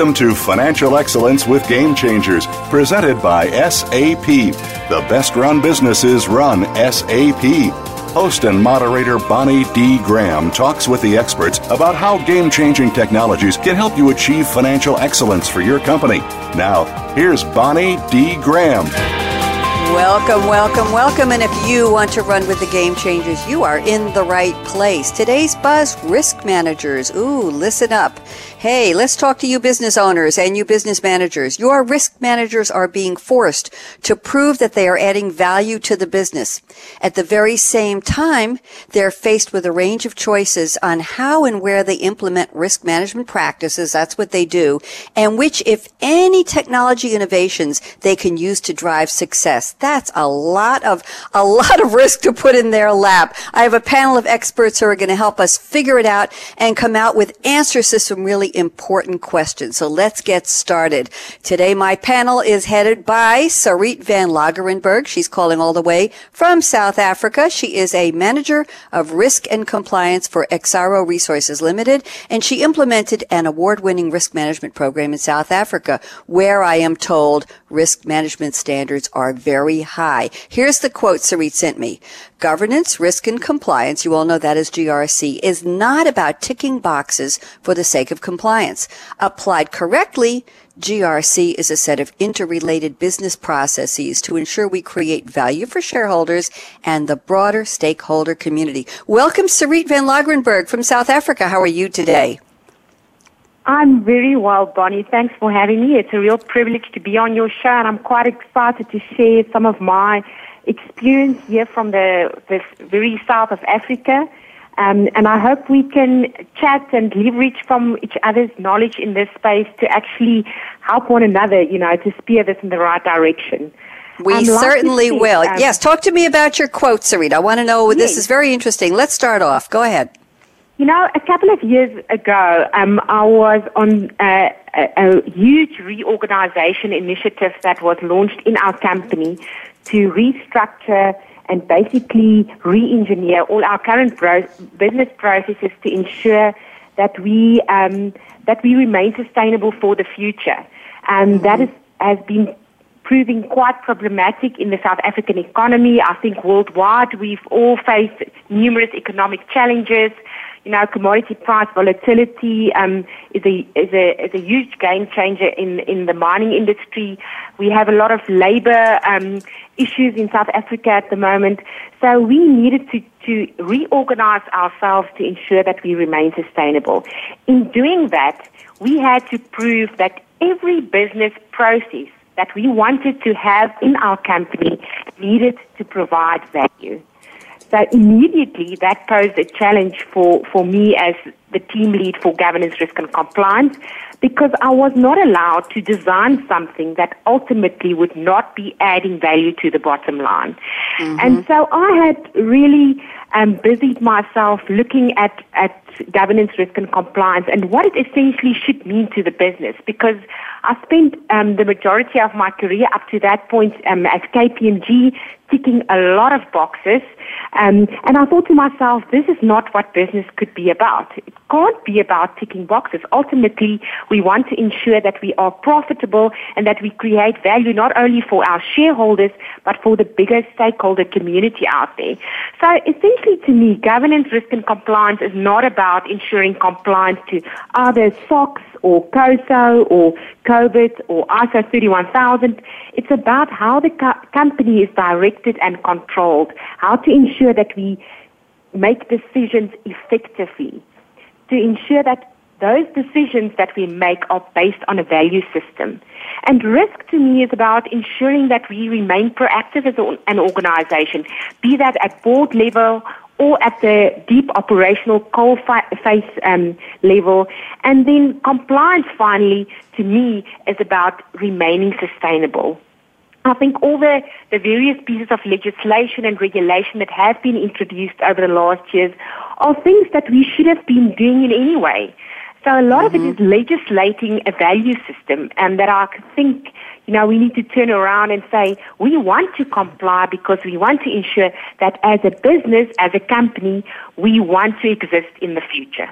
Welcome to Financial Excellence with Game Changers, presented by SAP. The best run businesses run SAP. Host and moderator Bonnie D. Graham talks with the experts about how game changing technologies can help you achieve financial excellence for your company. Now, here's Bonnie D. Graham. Welcome, welcome, welcome. And if you want to run with the game changers, you are in the right place. Today's buzz risk managers. Ooh, listen up. Hey, let's talk to you business owners and you business managers. Your risk managers are being forced to prove that they are adding value to the business. At the very same time, they're faced with a range of choices on how and where they implement risk management practices. That's what they do. And which, if any technology innovations they can use to drive success. That's a lot of, a lot of risk to put in their lap. I have a panel of experts who are going to help us figure it out and come out with answers to some really important questions. So let's get started. Today, my panel is headed by Sarit van Lagerenberg. She's calling all the way from South Africa. She is a manager of risk and compliance for Exxaro Resources Limited, and she implemented an award-winning risk management program in South Africa, where I am told risk management standards are very high. Here's the quote Sarit sent me. Governance, risk, and compliance, you all know that as GRC, is not about ticking boxes for the sake of compliance. Applied correctly, GRC is a set of interrelated business processes to ensure we create value for shareholders and the broader stakeholder community. Welcome, Sarit van Lagerenberg from South Africa. How are you today? I'm very well, Bonnie. Thanks for having me. It's a real privilege to be on your show, and I'm quite excited to share some of my experience here from the, the very south of Africa. Um, and I hope we can chat and leverage from each other's knowledge in this space to actually help one another, you know, to steer this in the right direction. We um, certainly will. Um, yes, talk to me about your quote, Sarita. I want to know, yes. this is very interesting. Let's start off. Go ahead. You know, a couple of years ago, um, I was on a, a, a huge reorganization initiative that was launched in our company to restructure and basically re-engineer all our current bro- business processes to ensure that we um, that we remain sustainable for the future. And mm-hmm. that is, has been proving quite problematic in the South African economy. I think worldwide we've all faced numerous economic challenges you know, commodity price volatility um, is a is a is a huge game changer in in the mining industry. We have a lot of labor um, issues in South Africa at the moment, so we needed to to reorganize ourselves to ensure that we remain sustainable. In doing that, we had to prove that every business process that we wanted to have in our company needed to provide value. So immediately that posed a challenge for, for me as the team lead for governance, risk and compliance because I was not allowed to design something that ultimately would not be adding value to the bottom line. Mm-hmm. And so I had really um, busied myself looking at, at governance, risk and compliance and what it essentially should mean to the business because I spent um, the majority of my career up to that point um, at KPMG ticking a lot of boxes. Um, and I thought to myself, this is not what business could be about. It can't be about ticking boxes. Ultimately, we want to ensure that we are profitable and that we create value not only for our shareholders, but for the bigger stakeholder community out there. So essentially to me, governance, risk and compliance is not about ensuring compliance to either SOX or COSO or COBIT or ISO 31000. It's about how the co- company is directed and controlled, how to ensure that we make decisions effectively, to ensure that those decisions that we make are based on a value system. And risk to me is about ensuring that we remain proactive as an organization, be that at board level or at the deep operational coal face um, level. And then compliance, finally, to me, is about remaining sustainable. I think all the, the various pieces of legislation and regulation that have been introduced over the last years are things that we should have been doing in any way. So a lot mm-hmm. of it mm-hmm. legislating a value system and that I think, you know, we need to turn around and say, we want to comply because we want to ensure that as a business, as a company, we want to exist in the future.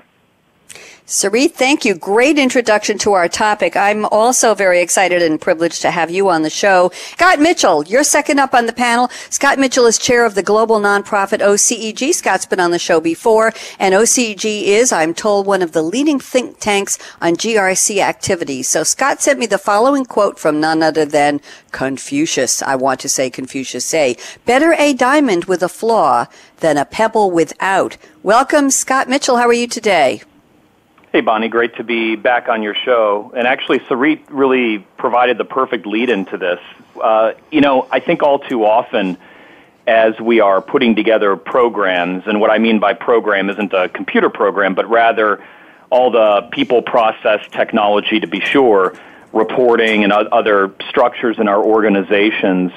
Sarit, thank you. Great introduction to our topic. I'm also very excited and privileged to have you on the show. Scott Mitchell, you're second up on the panel. Scott Mitchell is chair of the global nonprofit OCEG. Scott's been on the show before, and OCEG is, I'm told, one of the leading think tanks on GRC activities. So Scott sent me the following quote from none other than Confucius. I want to say Confucius say, better a diamond with a flaw than a pebble without. Welcome, Scott Mitchell. How are you today? Hey, Bonnie, great to be back on your show. And actually, Sarit really provided the perfect lead into this. Uh, you know, I think all too often, as we are putting together programs, and what I mean by program isn't a computer program, but rather all the people, process, technology to be sure, reporting, and other structures in our organizations.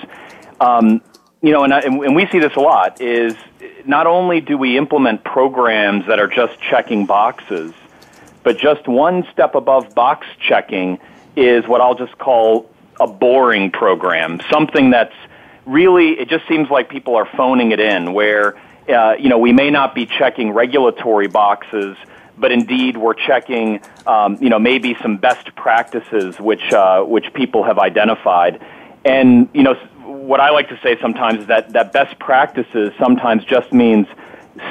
Um, you know, and, I, and we see this a lot, is not only do we implement programs that are just checking boxes, but just one step above box checking is what I'll just call a boring program, something that's really, it just seems like people are phoning it in where, uh, you know, we may not be checking regulatory boxes, but indeed we're checking, um, you know, maybe some best practices which, uh, which people have identified. And, you know, what I like to say sometimes is that, that best practices sometimes just means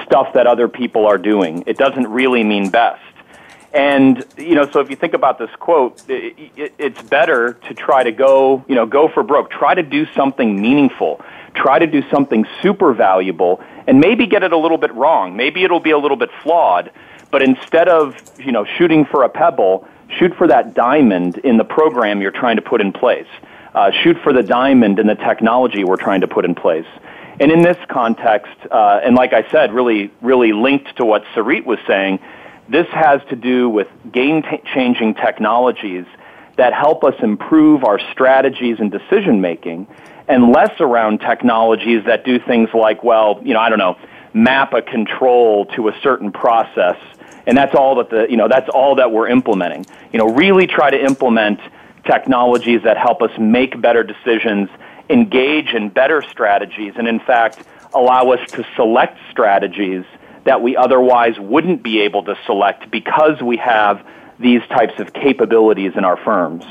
stuff that other people are doing. It doesn't really mean best. And you know, so if you think about this quote, it, it, it's better to try to go, you know, go for broke. Try to do something meaningful. Try to do something super valuable, and maybe get it a little bit wrong. Maybe it'll be a little bit flawed. But instead of you know shooting for a pebble, shoot for that diamond in the program you're trying to put in place. Uh, shoot for the diamond in the technology we're trying to put in place. And in this context, uh, and like I said, really, really linked to what Sarit was saying this has to do with game changing technologies that help us improve our strategies and decision making and less around technologies that do things like, well, you know, I don't know, map a control to a certain process. And that's all that the, you know, that's all that we're implementing. You know, really try to implement technologies that help us make better decisions, engage in better strategies, and in fact, allow us to select strategies that we otherwise wouldn't be able to select because we have these types of capabilities in our firms.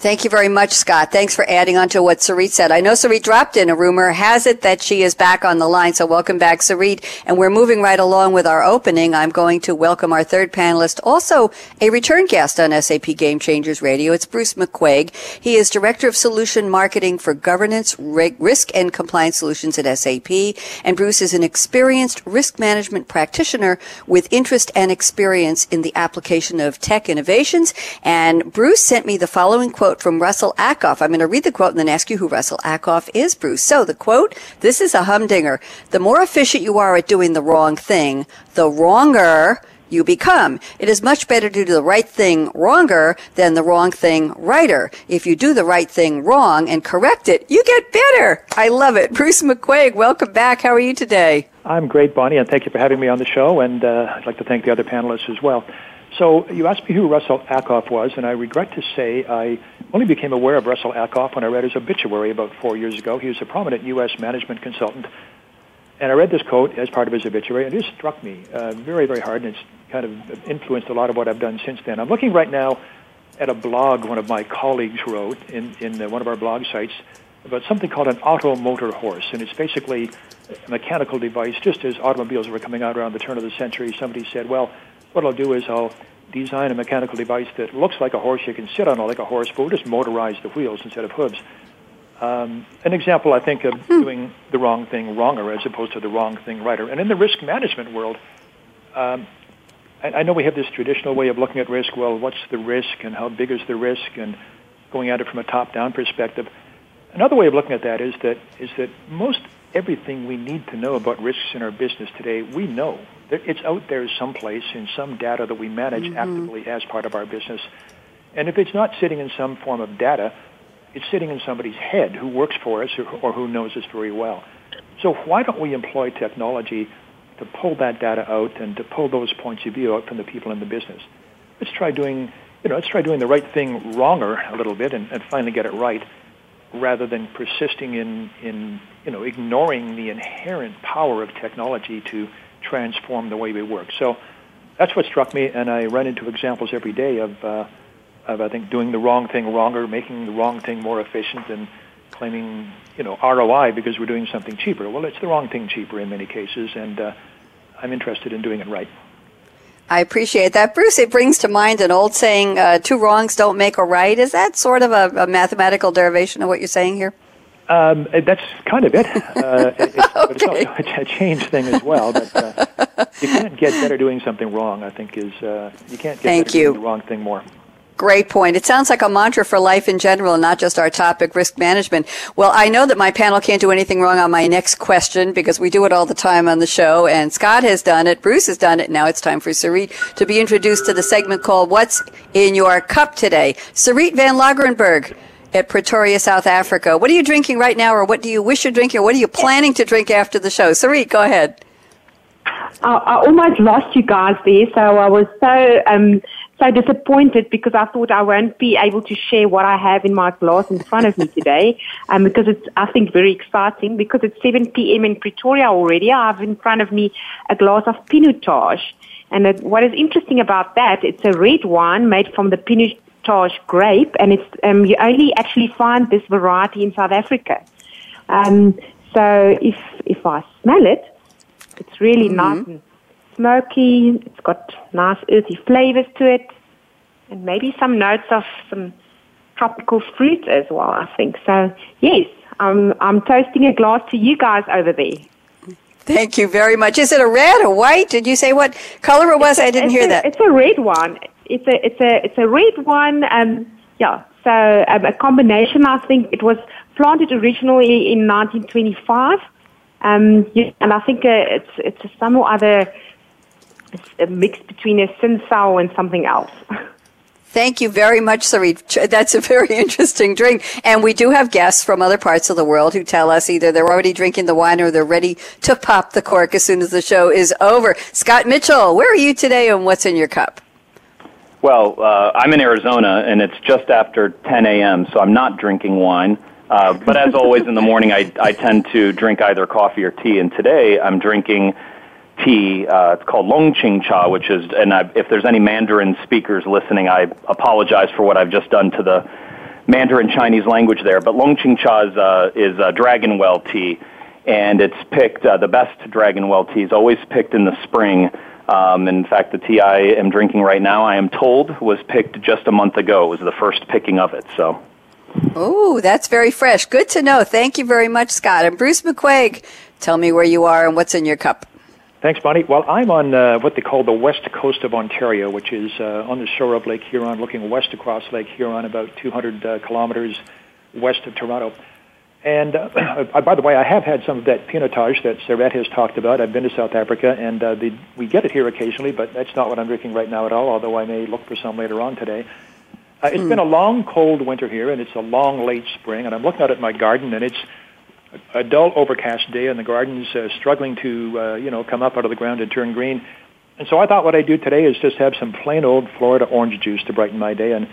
Thank you very much, Scott. Thanks for adding on to what Sarit said. I know Sarit dropped in a rumor has it that she is back on the line. So welcome back, Sarit. And we're moving right along with our opening. I'm going to welcome our third panelist, also a return guest on SAP Game Changers Radio. It's Bruce McQuaig. He is Director of Solution Marketing for Governance, Risk, and Compliance Solutions at SAP. And Bruce is an experienced risk management practitioner with interest and experience in the application of tech innovations. And Bruce sent me the following quote quote from Russell Ackoff. I'm going to read the quote and then ask you who Russell Ackoff is, Bruce. So the quote, this is a humdinger. The more efficient you are at doing the wrong thing, the wronger you become. It is much better to do the right thing wronger than the wrong thing righter. If you do the right thing wrong and correct it, you get better. I love it. Bruce McQuaig, welcome back. How are you today? I'm great, Bonnie, and thank you for having me on the show. And uh, I'd like to thank the other panelists as well. So you asked me who Russell Ackoff was, and I regret to say I only became aware of Russell Ackoff when I read his obituary about four years ago. He was a prominent U.S. management consultant. And I read this quote as part of his obituary, and it just struck me uh, very, very hard, and it's kind of influenced a lot of what I've done since then. I'm looking right now at a blog one of my colleagues wrote in, in one of our blog sites about something called an auto motor horse, and it's basically a mechanical device. Just as automobiles were coming out around the turn of the century, somebody said, well, what I'll do is I'll design a mechanical device that looks like a horse. You can sit on it like a horse, but we'll just motorize the wheels instead of hooves. Um, an example, I think, of hmm. doing the wrong thing wronger as opposed to the wrong thing righter. And in the risk management world, um, I, I know we have this traditional way of looking at risk. Well, what's the risk and how big is the risk, and going at it from a top-down perspective. Another way of looking at that is that is that most everything we need to know about risks in our business today, we know. It's out there someplace in some data that we manage mm-hmm. actively as part of our business. And if it's not sitting in some form of data, it's sitting in somebody's head who works for us or, or who knows us very well. So why don't we employ technology to pull that data out and to pull those points of view out from the people in the business? Let's try doing, you know, let's try doing the right thing wronger a little bit and, and finally get it right rather than persisting in, in you know, ignoring the inherent power of technology to transform the way we work. So that's what struck me, and I run into examples every day of, uh, of I think doing the wrong thing wronger, making the wrong thing more efficient, and claiming you know ROI because we're doing something cheaper. Well, it's the wrong thing cheaper in many cases, and uh, I'm interested in doing it right. I appreciate that. Bruce, it brings to mind an old saying, uh, two wrongs don't make a right. Is that sort of a, a mathematical derivation of what you're saying here? Um, that's kind of it. Uh, it's, okay. it's a change thing as well. But uh, you can't get better doing something wrong. I think is uh, you can't get Thank better you. doing the wrong thing more. Great point. It sounds like a mantra for life in general, and not just our topic, risk management. Well, I know that my panel can't do anything wrong on my next question because we do it all the time on the show, and Scott has done it, Bruce has done it. Now it's time for Sarit to be introduced to the segment called What's in Your Cup Today. Sarit Van Lagerenberg at Pretoria, South Africa. What are you drinking right now, or what do you wish you're drinking, or what are you planning to drink after the show? Sarit, go ahead. I, I almost lost you guys there, so I was so um, so disappointed because I thought I won't be able to share what I have in my glass in front of me today, um, because it's I think very exciting because it's 7 p.m. in Pretoria already. I have in front of me a glass of Pinotage, and it, what is interesting about that, it's a red wine made from the Pinotage grape, and it's um, you only actually find this variety in South Africa. Um, so if if I smell it, it's really mm-hmm. nice and smoky. It's got nice earthy flavors to it, and maybe some notes of some tropical fruit as well. I think so. Yes, I'm I'm toasting a glass to you guys over there. Thank you very much. Is it a red or white? Did you say what color it was? I didn't hear a, that. It's a red one. It's a it's a it's a red one. Um, yeah. So um, a combination. I think it was planted originally in 1925. Um, and I think uh, it's it's some or other a mix between a Cinsault and something else. Thank you very much, Sarit. That's a very interesting drink. And we do have guests from other parts of the world who tell us either they're already drinking the wine or they're ready to pop the cork as soon as the show is over. Scott Mitchell, where are you today and what's in your cup? Well, uh, I'm in Arizona and it's just after 10 a.m., so I'm not drinking wine. Uh, but as always in the morning, I, I tend to drink either coffee or tea. And today I'm drinking tea. Uh, it's called Longjing Cha, which is, and I, if there's any Mandarin speakers listening, I apologize for what I've just done to the Mandarin Chinese language there. But Longjing Cha is, uh, is uh, dragon well tea, and it's picked, uh, the best dragon well tea is always picked in the spring. Um, in fact, the tea I am drinking right now, I am told, was picked just a month ago. It was the first picking of it, so. Oh, that's very fresh. Good to know. Thank you very much, Scott. And Bruce McQuaig, tell me where you are and what's in your cup. Thanks, Bonnie. Well, I'm on uh, what they call the west coast of Ontario, which is uh, on the shore of Lake Huron, looking west across Lake Huron, about 200 uh, kilometers west of Toronto. And uh, by the way, I have had some of that pinotage that Sarit has talked about. I've been to South Africa, and uh, the, we get it here occasionally, but that's not what I'm drinking right now at all, although I may look for some later on today. Uh, it's mm. been a long, cold winter here, and it's a long, late spring, and I'm looking out at my garden, and it's a dull, overcast day, and the garden's uh, struggling to, uh, you know, come up out of the ground and turn green. And so I thought what I'd do today is just have some plain old Florida orange juice to brighten my day, and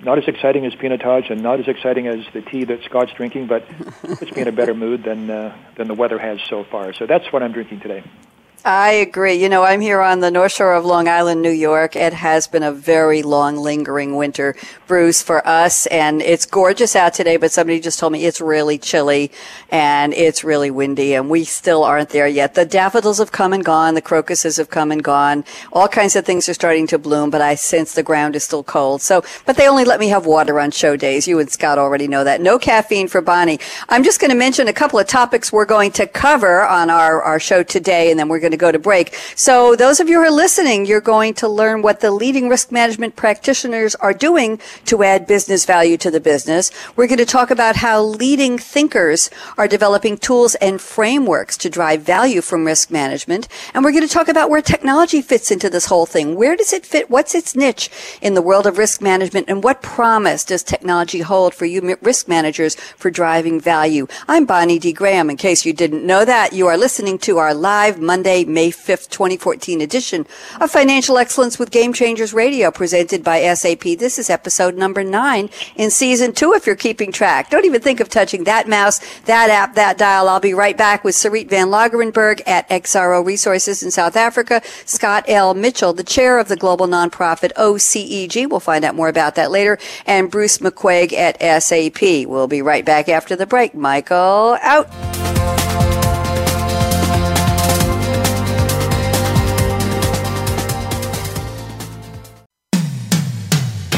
not as exciting as Pinotage and not as exciting as the tea that Scott's drinking, but puts me in a better mood than uh, than the weather has so far. So that's what I'm drinking today. I agree. You know, I'm here on the North Shore of Long Island, New York. It has been a very long, lingering winter, Bruce, for us. And it's gorgeous out today, but somebody just told me it's really chilly and it's really windy and we still aren't there yet. The daffodils have come and gone. The crocuses have come and gone. All kinds of things are starting to bloom, but I sense the ground is still cold. So, but they only let me have water on show days. You and Scott already know that. No caffeine for Bonnie. I'm just going to mention a couple of topics we're going to cover on our, our show today, and then we're going to to go to break. So those of you who are listening, you're going to learn what the leading risk management practitioners are doing to add business value to the business. We're going to talk about how leading thinkers are developing tools and frameworks to drive value from risk management. And we're going to talk about where technology fits into this whole thing. Where does it fit? What's its niche in the world of risk management? And what promise does technology hold for you risk managers for driving value? I'm Bonnie D. Graham. In case you didn't know that, you are listening to our live Monday May 5th, 2014 edition of Financial Excellence with Game Changers Radio presented by SAP. This is episode number nine in season two if you're keeping track. Don't even think of touching that mouse, that app, that dial. I'll be right back with Sarit Van Lagerenberg at Exxaro Resources in South Africa, Scott L. Mitchell, the chair of the global nonprofit OCEG. We'll find out more about that later. And Bruce McQuaig at SAP. We'll be right back after the break. Michael, out.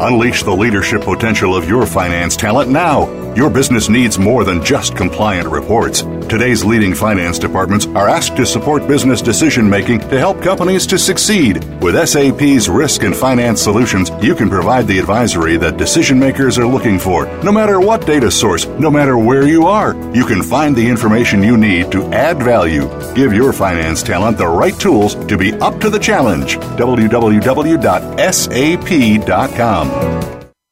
Unleash the leadership potential of your finance talent now. Your business needs more than just compliant reports. Today's leading finance departments are asked to support business decision making to help companies to succeed. With SAP's risk and finance solutions, you can provide the advisory that decision makers are looking for. No matter what data source, no matter where you are, you can find the information you need to add value. Give your finance talent the right tools to be up to the challenge. www.sap.com. Sports.com.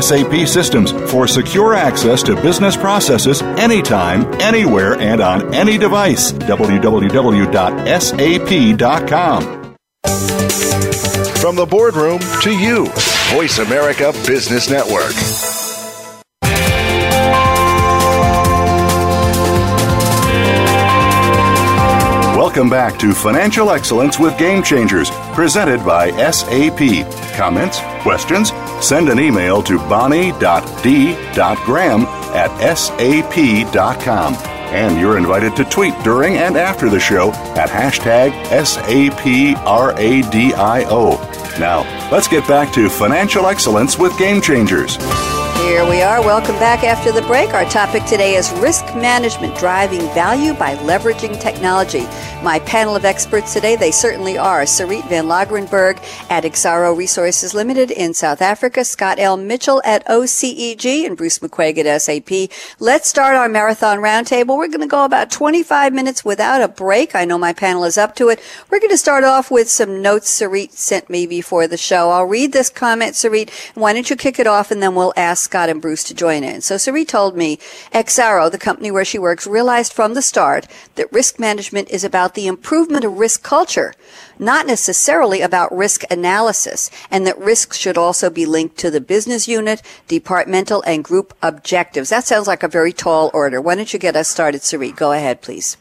SAP systems for secure access to business processes anytime, anywhere, and on any device. www.sap.com. From the boardroom to you, Voice America Business Network. Welcome back to Financial Excellence with Game Changers, presented by SAP. Comments? Questions? Send an email to bonnie.d.graham at sap.com. And you're invited to tweet during and after the show at hashtag SAPRADIO. Now, let's get back to financial excellence with Game Changers. Here we are. Welcome back after the break. Our topic today is risk management driving value by leveraging technology. My panel of experts today, they certainly are Sarit Van Lagerenberg at Exxaro Resources Limited in South Africa, Scott L. Mitchell at OCEG, and Bruce McQuaig at SAP. Let's start our marathon roundtable. We're going to go about 25 minutes without a break. I know my panel is up to it. We're going to start off with some notes Sarit sent me before the show. I'll read this comment, Sarit. Why don't you kick it off and then we'll ask Scott and Bruce to join in. So Sarit told me Exxaro, the company where she works, realized from the start that risk management is about the improvement of risk culture, not necessarily about risk analysis, and that risks should also be linked to the business unit, departmental, and group objectives. That sounds like a very tall order. Why don't you get us started, Sarit? Go ahead, please.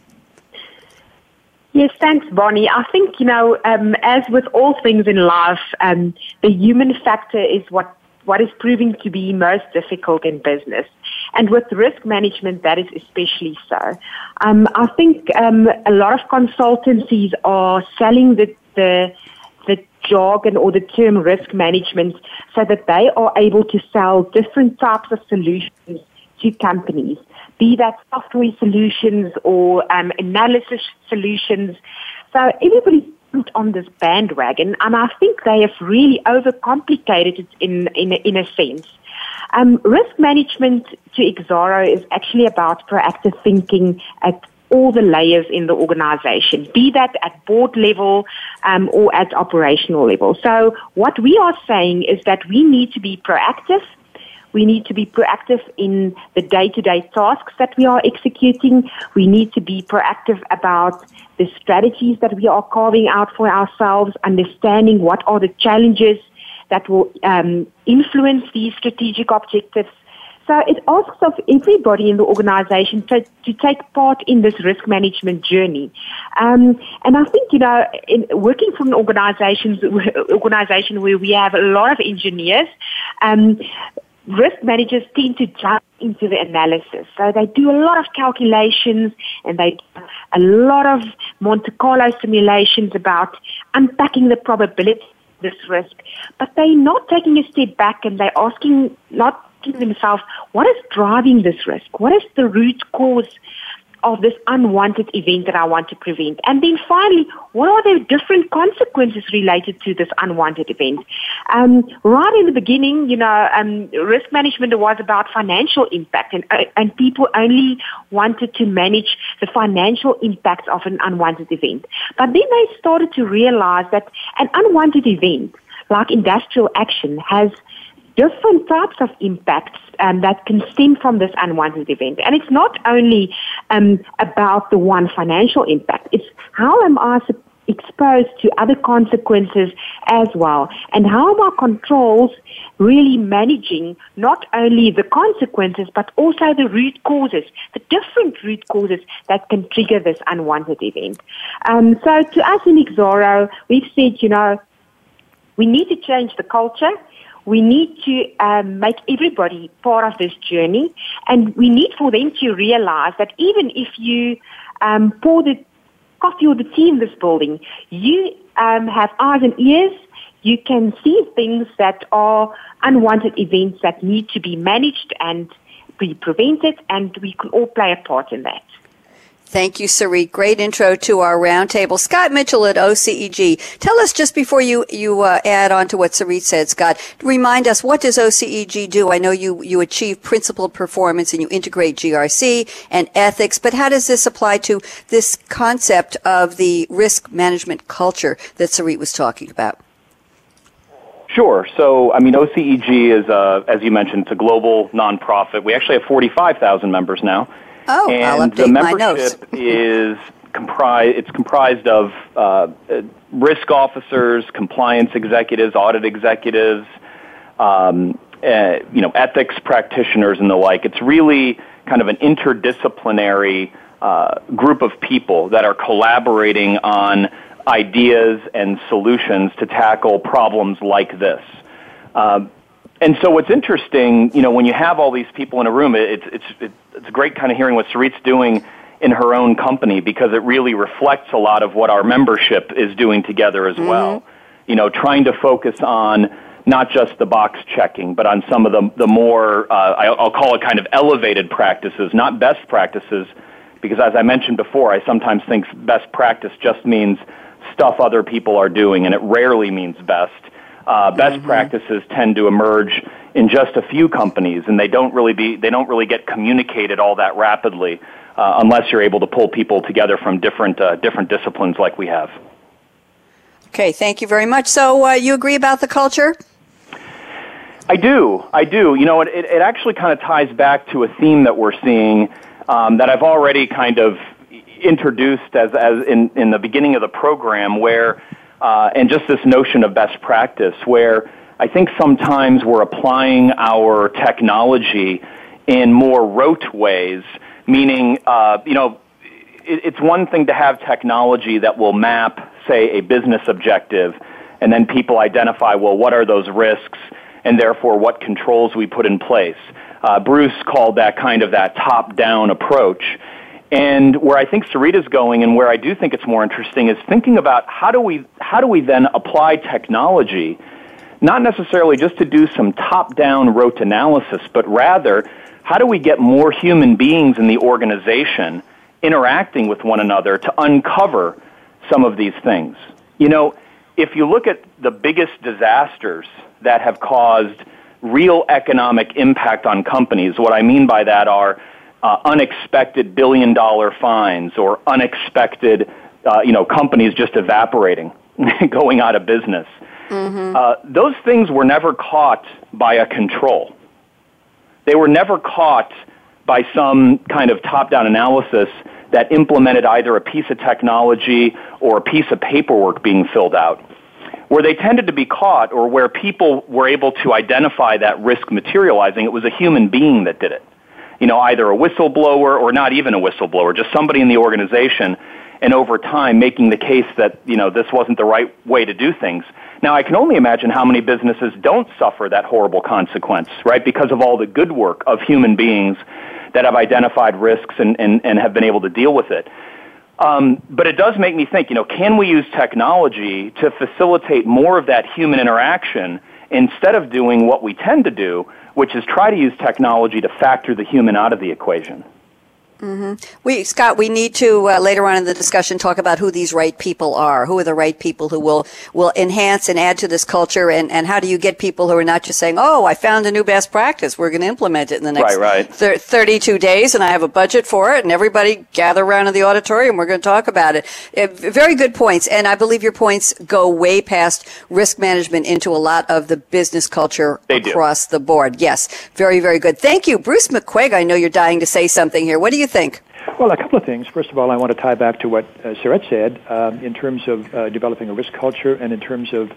Yes, thanks, Bonnie. I think, you know, um, as with all things in life, um, the human factor is what what is proving to be most difficult in business. And with risk management, that is especially so. Um, I think um, a lot of consultancies are selling the, the, the jargon or the term risk management so that they are able to sell different types of solutions to companies, be that software solutions or um, analysis solutions. So everybody on this bandwagon, and I think they have really overcomplicated it in in in a sense. Um, risk management to Exxaro is actually about proactive thinking at all the layers in the organization, be that at board level um, or at operational level. So what we are saying is that we need to be proactive we need to be proactive in the day-to-day tasks that we are executing. We need to be proactive about the strategies that we are carving out for ourselves, understanding what are the challenges that will um, influence these strategic objectives. So it asks of everybody in the organization to, to take part in this risk management journey. Um, and I think, you know, in working for an organization, organization where we have a lot of engineers, um, risk managers tend to jump into the analysis. So they do a lot of calculations and they do a lot of Monte Carlo simulations about unpacking the probability of this risk, but they're not taking a step back and they're asking, not asking themselves, what is driving this risk? What is the root cause of this unwanted event that I want to prevent? And then finally, what are the different consequences related to this unwanted event? Um, right in the beginning, you know, um, risk management was about financial impact and, uh, and people only wanted to manage the financial impacts of an unwanted event. But then they started to realize that an unwanted event like industrial action has different types of impacts um, that can stem from this unwanted event. And it's not only um, about the one financial impact, it's how am I exposed to other consequences as well? And how are my controls really managing not only the consequences, but also the root causes, the different root causes that can trigger this unwanted event? Um, so to us in Exxaro, we've said, you know, we need to change the culture we need to um, make everybody part of this journey, and we need for them to realize that even if you um, pour the coffee or the tea in this building, you um, have eyes and ears. You can see things that are unwanted events that need to be managed and be prevented, and we can all play a part in that. Thank you, Sarit. Great intro to our roundtable. Scott Mitchell at OCEG. Tell us just before you you uh, add on to what Sarit said, Scott. Remind us what does OCEG do? I know you you achieve principled performance and you integrate GRC and ethics, but how does this apply to this concept of the risk management culture that Sarit was talking about? Sure. So, I mean, OCEG is, uh, as you mentioned, it's a global nonprofit. We actually have 45,000 members now. Oh, and I'll update the membership my notes. is comprised. It's comprised of uh, risk officers, compliance executives, audit executives, um, uh, you know, ethics practitioners, and the like. It's really kind of an interdisciplinary uh, group of people that are collaborating on ideas and solutions to tackle problems like this. Uh, and so what's interesting, you know, when you have all these people in a room, it's it's it's great kind of hearing what Sarit's doing in her own company because it really reflects a lot of what our membership is doing together as mm-hmm. well. You know, trying to focus on not just the box checking, but on some of the the more uh, I'll call it kind of elevated practices, not best practices, because as I mentioned before, I sometimes think best practice just means stuff other people are doing, and it rarely means best uh, best mm-hmm. practices tend to emerge in just a few companies, and they don't really be they don't really get communicated all that rapidly uh, unless you're able to pull people together from different uh, different disciplines like we have. Okay, thank you very much. So uh, you agree about the culture? I do. I do. You know, it, it actually kind of ties back to a theme that we're seeing um, that I've already kind of introduced as, as in, in the beginning of the program where uh, and just this notion of best practice where I think sometimes we're applying our technology in more rote ways, meaning, uh, you know, it, it's one thing to have technology that will map, say, a business objective, and then people identify, well, what are those risks, and therefore what controls we put in place. Uh, Bruce called that kind of that top-down approach. And where I think Sarita's going and where I do think it's more interesting is thinking about how do we, how do we then apply technology, not necessarily just to do some top-down rote analysis, but rather how do we get more human beings in the organization interacting with one another to uncover some of these things? You know, if you look at the biggest disasters that have caused real economic impact on companies, what I mean by that are uh, unexpected billion dollar fines or unexpected, uh, you know, companies just evaporating, going out of business. Mm-hmm. Uh, those things were never caught by a control. They were never caught by some kind of top down analysis that implemented either a piece of technology or a piece of paperwork being filled out. Where they tended to be caught or where people were able to identify that risk materializing, it was a human being that did it you know, either a whistleblower or not even a whistleblower, just somebody in the organization, and over time making the case that, you know, this wasn't the right way to do things. Now, I can only imagine how many businesses don't suffer that horrible consequence, right, because of all the good work of human beings that have identified risks and, and, and have been able to deal with it. Um, but it does make me think, you know, can we use technology to facilitate more of that human interaction instead of doing what we tend to do, which is try to use technology to factor the human out of the equation? Mm-hmm. We, Scott, we need to uh, later on in the discussion talk about who these right people are. Who are the right people who will will enhance and add to this culture, and, and how do you get people who are not just saying, "Oh, I found a new best practice. We're going to implement it in the next right, right. Thir- 32 days, and I have a budget for it, and everybody gather around in the auditorium. We're going to talk about it." Uh, very good points, and I believe your points go way past risk management into a lot of the business culture they across do. the board. Yes, very very good. Thank you, Bruce McQuaig. I know you're dying to say something here. What do you think? Well, a couple of things. First of all, I want to tie back to what uh, said um, in terms of uh, developing a risk culture and in terms of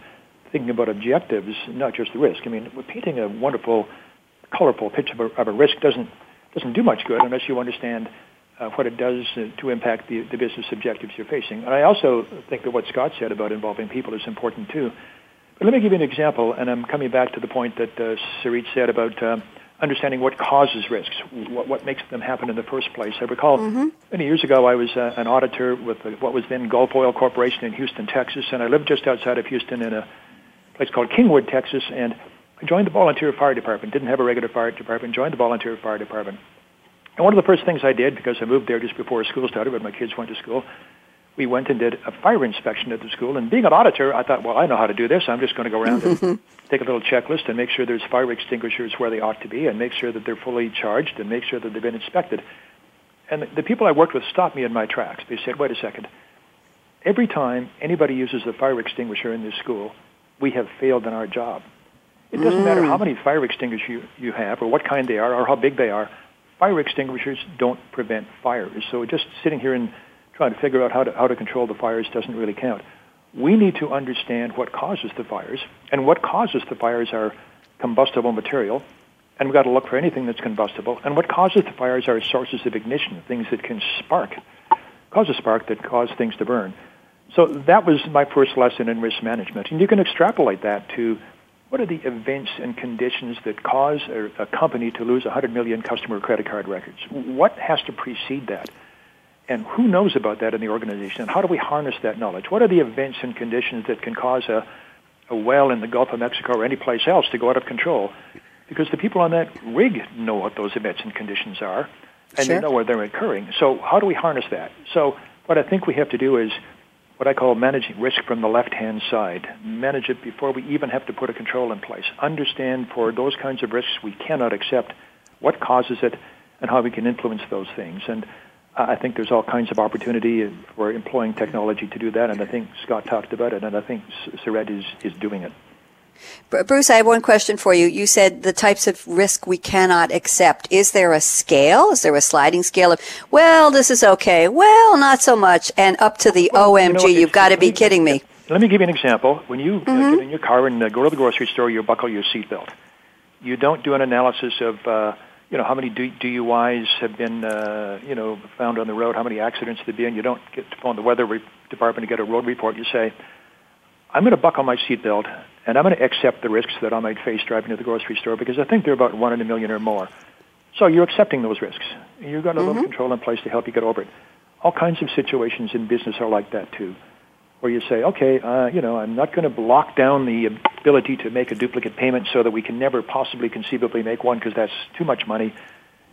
thinking about objectives, not just the risk. I mean, painting a wonderful, colorful picture of a, of a risk doesn't doesn't do much good unless you understand uh, what it does uh, to impact the, the business objectives you're facing. And I also think that what Scott said about involving people is important too. But let me give you an example, and I'm coming back to the point that uh, Sarit said about uh, understanding what causes risks, what, what makes them happen in the first place. I recall mm-hmm. many years ago I was uh, an auditor with the, what was then Gulf Oil Corporation in Houston, Texas, and I lived just outside of Houston in a place called Kingwood, Texas, and I joined the volunteer fire department. Didn't have a regular fire department. Joined the volunteer fire department. And one of the first things I did, because I moved there just before school started, when my kids went to school, we went and did a fire inspection at the school. And being an auditor, I thought, well, I know how to do this. I'm just going to go around and take a little checklist and make sure there's fire extinguishers where they ought to be and make sure that they're fully charged and make sure that they've been inspected. And the people I worked with stopped me in my tracks. They said, wait a second. Every time anybody uses a fire extinguisher in this school, we have failed in our job. It doesn't mm. matter how many fire extinguishers you, you have or what kind they are or how big they are. Fire extinguishers don't prevent fires. So just sitting here and trying to figure out how to, how to control the fires doesn't really count. We need to understand what causes the fires, and what causes the fires are combustible material, and we've got to look for anything that's combustible. And what causes the fires are sources of ignition, things that can spark, cause a spark that cause things to burn. So that was my first lesson in risk management. And you can extrapolate that to what are the events and conditions that cause a, a company to lose 100 million customer credit card records? What has to precede that? And who knows about that in the organization? And how do we harness that knowledge? What are the events and conditions that can cause a, a well in the Gulf of Mexico or any place else to go out of control? Because the people on that rig know what those events and conditions are, and sure. they know where they're occurring. So how do we harness that? So what I think we have to do is what I call managing risk from the left-hand side. Manage it before we even have to put a control in place. Understand for those kinds of risks we cannot accept what causes it and how we can influence those things. And I think there's all kinds of opportunity for employing technology to do that, and I think Scott talked about it, and I think Sarit is, is doing it. Bruce, I have one question for you. You said the types of risk we cannot accept. Is there a scale? Is there a sliding scale of, well, this is okay, well, not so much, and up to the well, OMG, you have got to be me, kidding me. Let me give you an example. When you mm-hmm. uh, get in your car and uh, go to the grocery store, you buckle your seatbelt. You don't do an analysis of, uh, you know, how many DUIs have been, uh, you know, found on the road, how many accidents there been. You don't get to phone the weather re- department to get a road report. You say, I'm going to buckle my seatbelt and I'm going to accept the risks that I might face driving to the grocery store because I think they're about one in a million or more. So you're accepting those risks. You've got a little mm-hmm. control in place to help you get over it. All kinds of situations in business are like that too, where you say, okay, uh, you know, I'm not going to block down the ability to make a duplicate payment so that we can never possibly conceivably make one because that's too much money,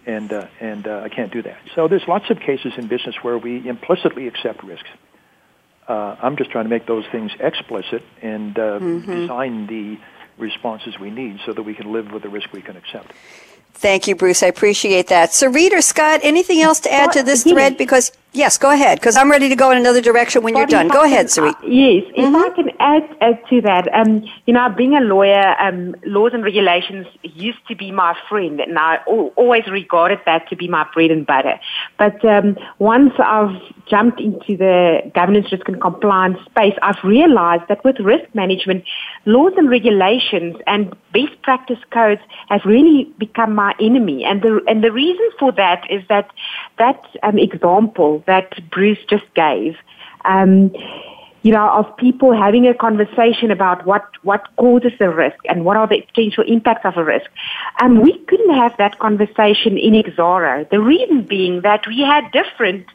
and uh, and uh, I can't do that. So there's lots of cases in business where we implicitly accept risks. Uh, I'm just trying to make those things explicit and uh, mm-hmm. design the responses we need so that we can live with the risk we can accept. Thank you, Bruce. I appreciate that. So, Reader Scott, anything else to add to this thread? Because yes, go ahead. Because I'm ready to go in another direction when you're done. Go ahead, Sarit. Uh, yes, if mm-hmm. I can add, add to that, um, you know, being a lawyer, um, laws and regulations used to be my friend, and I always regarded that to be my bread and butter. But um, once I've jumped into the governance, risk, and compliance space, I've realized that with risk management, laws and regulations and best practice codes have really become my enemy. And the, and the reason for that is that that um, that Bruce just gave, um, you know, of people having a conversation about what, what causes the risk and what are the potential impacts of a risk. Um, we couldn't have that conversation in Exxaro. The reason being that we had different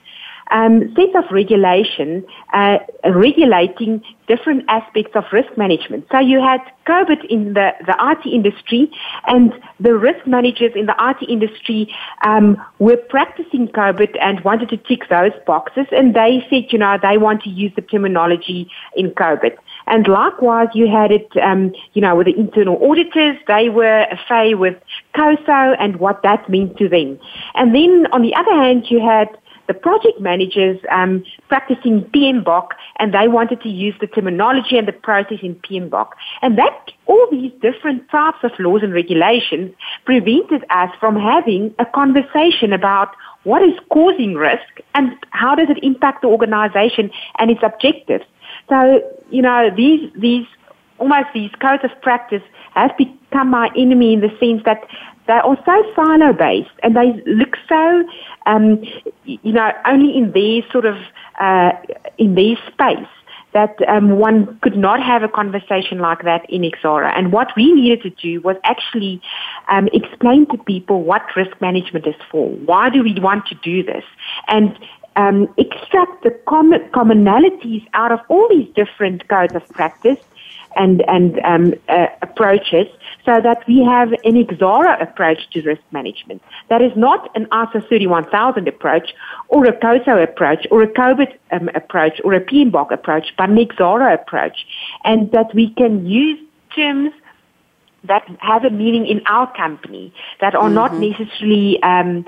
um, of regulation uh, regulating different aspects of risk management. So you had COBIT in the, the IT industry, and the risk managers in the IT industry um, were practicing COBIT and wanted to tick those boxes, and they said, you know, they want to use the terminology in COBIT. And likewise, you had it, um, you know, with the internal auditors, they were afraid with COSO and what that meant to them. And then on the other hand, you had the project managers um, practicing PMBOK, and they wanted to use the terminology and the process in PMBOK. And that all these different types of laws and regulations prevented us from having a conversation about what is causing risk and how does it impact the organization and its objectives. So, you know, these, these, almost these codes of practice have become my enemy in the sense that they are so silo based and they look so, um, you know, only in their sort of, uh, in their space that um, one could not have a conversation like that in Exxaro. And what we needed to do was actually um, explain to people what risk management is for. Why do we want to do this? And um, extract the common, commonalities out of all these different codes of practice and, and um, uh, approaches so that we have an Exxaro approach to risk management. That is not an ISO 31000 approach or a COSO approach or a COBIT um, approach or a PMBOK approach, but an Exxaro approach. And that we can use terms that have a meaning in our company that are mm-hmm. not necessarily um,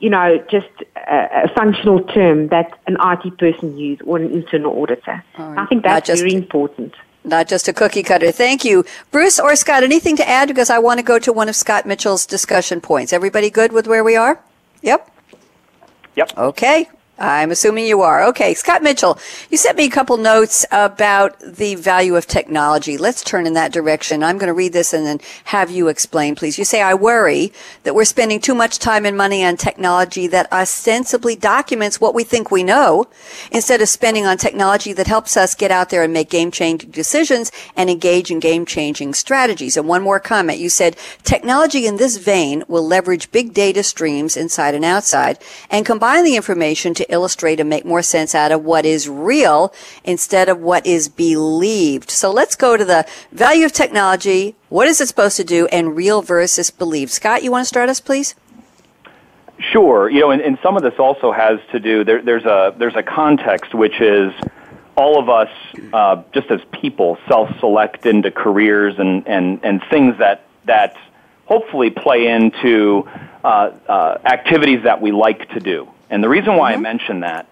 you know, just a, a, functional term that an IT person use or an internal auditor. I think that's just, very important. Not just a cookie cutter. Thank you. Bruce or Scott, anything to add? Because I want to go to one of Scott Mitchell's discussion points. Everybody good with where we are? Yep. Yep. Okay. I'm assuming you are. Okay, Scott Mitchell, you sent me a couple notes about the value of technology. Let's turn in that direction. I'm going to read this and then have you explain, please. You say, I worry that we're spending too much time and money on technology that ostensibly documents what we think we know instead of spending on technology that helps us get out there and make game changing decisions and engage in game changing strategies. And one more comment. You said technology in this vein will leverage big data streams inside and outside and combine the information to illustrate and make more sense out of what is real instead of what is believed. So let's go to the value of technology. What is it supposed to do and real versus believed? Scott, you want to start us, please? Sure. You know, and, and some of this also has to do, there, there's, a, there's a context which is all of us, uh, just as people, self-select into careers and, and, and things that, that hopefully play into uh, uh, activities that we like to do. And the reason why mm-hmm. I mention that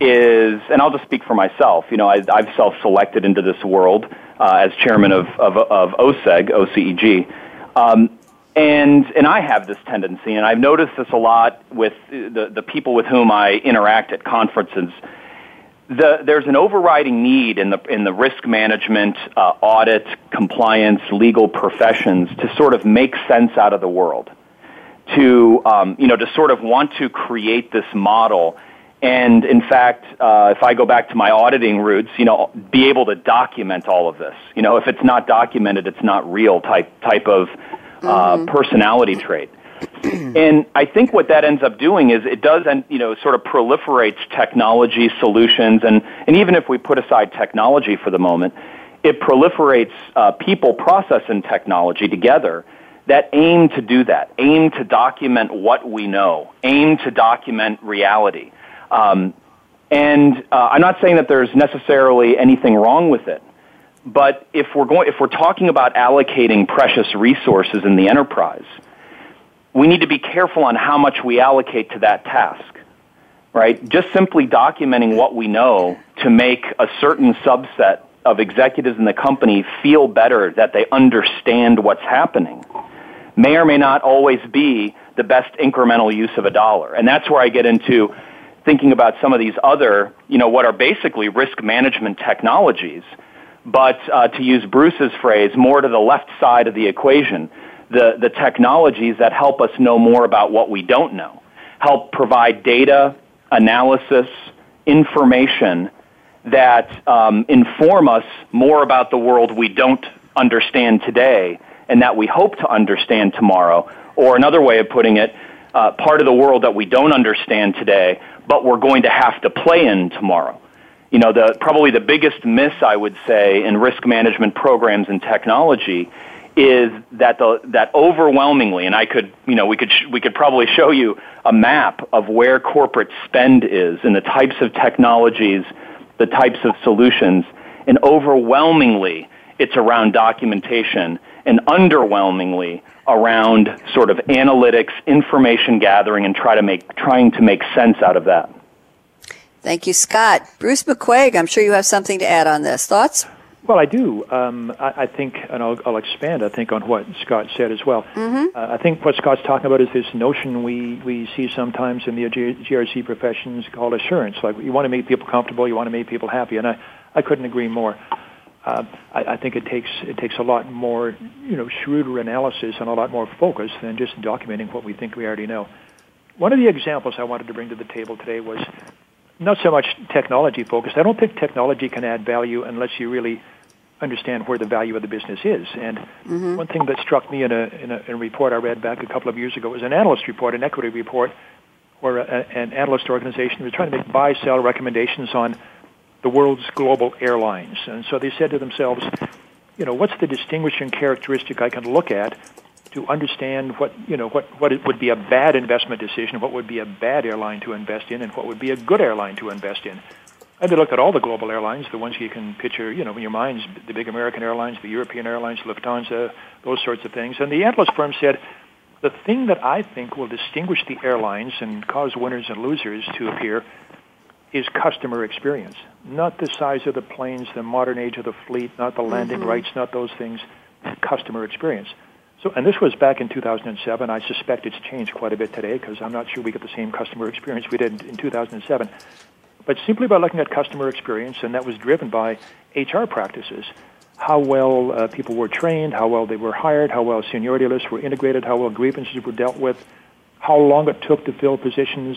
is, and I'll just speak for myself. You know, I, have self-selected into this world uh, as chairman of, of, of OSEG, OCEG. Um, and, and I have this tendency, and I've noticed this a lot with the, the people with whom I interact at conferences. The, there's an overriding need in the, in the risk management, uh, audit, compliance, legal professions to sort of make sense out of the world to um, you know to sort of want to create this model. And in fact uh, if i go back to my auditing roots you know be able to document all of this. You know if it's not documented it's not real type type of uh, mm-hmm. personality trait. And i think what that ends up doing is it does and you know sort of proliferates technology solutions. And and even if we put aside technology for the moment it proliferates uh, people process and technology together that aim to do that, aim to document what we know, aim to document reality. Um, and uh, I'm not saying that there's necessarily anything wrong with it, but if we're going, if we're talking about allocating precious resources in the enterprise, we need to be careful on how much we allocate to that task. Right? Just simply documenting what we know to make a certain subset of executives in the company feel better that they understand what's happening may or may not always be the best incremental use of a dollar. And that's where I get into thinking about some of these other, you know, what are basically risk management technologies, but uh, to use Bruce's phrase, more to the left side of the equation, the, the technologies that help us know more about what we don't know, help provide data, analysis, information that um, inform us more about the world we don't understand today and that we hope to understand tomorrow. Or another way of putting it, uh, part of the world that we don't understand today, but we're going to have to play in tomorrow. You know, the, probably the biggest miss, I would say, in risk management programs and technology is that the, that overwhelmingly, and I could, you know, we could, sh- we could probably show you a map of where corporate spend is and the types of technologies, the types of solutions, and overwhelmingly, it's around documentation and underwhelmingly around sort of analytics, information gathering, and try to make, trying to make sense out of that. Thank you, Scott. Bruce McQuaig, I'm sure you have something to add on this. Thoughts? Well, I do. Um, I, I, think, and I'll, I'll, expand, I think, on what Scott said as well. Mm-hmm. Uh, I think what Scott's talking about is this notion we, we see sometimes in the GRC professions called assurance. Like, you want to make people comfortable, you want to make people happy, and I, I couldn't agree more. Uh, I, I think it takes it takes a lot more, you know, shrewder analysis and a lot more focus than just documenting what we think we already know. One of the examples I wanted to bring to the table today was not so much technology focused. I don't think technology can add value unless you really understand where the value of the business is. And mm-hmm. one thing that struck me in a, in a, in a report I read back a couple of years ago was an analyst report, an equity report, where a, an analyst organization was trying to make buy-sell recommendations on the world's global airlines. And so they said to themselves, you know, what's the distinguishing characteristic I can look at to understand what, you know, what, what it would be a bad investment decision, what would be a bad airline to invest in, and what would be a good airline to invest in. And they looked at all the global airlines, the ones you can picture, you know, in your minds, the big American airlines, the European airlines, Lufthansa, those sorts of things. And the analyst firm said, the thing that I think will distinguish the airlines and cause winners and losers to appear is customer experience, not the size of the planes, the modern age of the fleet, not the landing mm-hmm. rights, not those things, customer experience. So, and this was back in 2007. I suspect it's changed quite a bit today because I'm not sure we get the same customer experience we did in 2007. But simply by looking at customer experience, and that was driven by HR practices, how well uh, people were trained, how well they were hired, how well seniority lists were integrated, how well grievances were dealt with, how long it took to fill positions,